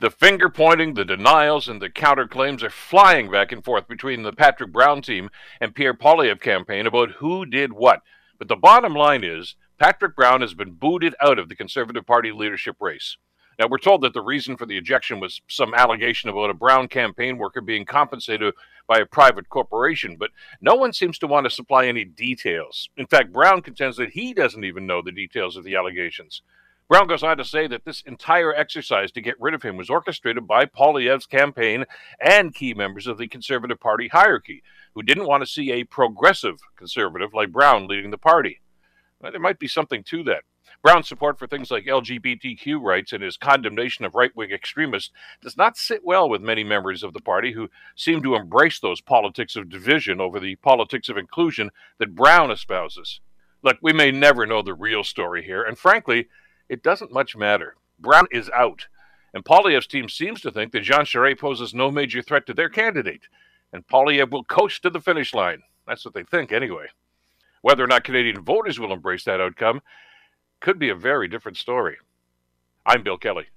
The finger pointing, the denials, and the counterclaims are flying back and forth between the Patrick Brown team and Pierre Poilievre campaign about who did what. But the bottom line is Patrick Brown has been booted out of the Conservative Party leadership race. Now, we're told that the reason for the ejection was some allegation about a Brown campaign worker being compensated by a private corporation, but no one seems to want to supply any details. In fact, Brown contends that he doesn't even know the details of the allegations. Brown goes on to say that this entire exercise to get rid of him was orchestrated by Poilievre's campaign and key members of the Conservative Party hierarchy, who didn't want to see a progressive conservative like Brown leading the party. Well, there might be something to that. Brown's support for things like LGBTQ rights and his condemnation of right wing extremists does not sit well with many members of the party who seem to embrace those politics of division over the politics of inclusion that Brown espouses. Look, we may never know the real story here, and frankly, it doesn't much matter. Brown is out, and Poilievre's team seems to think that Jean Charest poses no major threat to their candidate, and Poilievre will coast to the finish line. That's what they think, anyway. Whether or not Canadian voters will embrace that outcome could be a very different story. I'm Bill Kelly.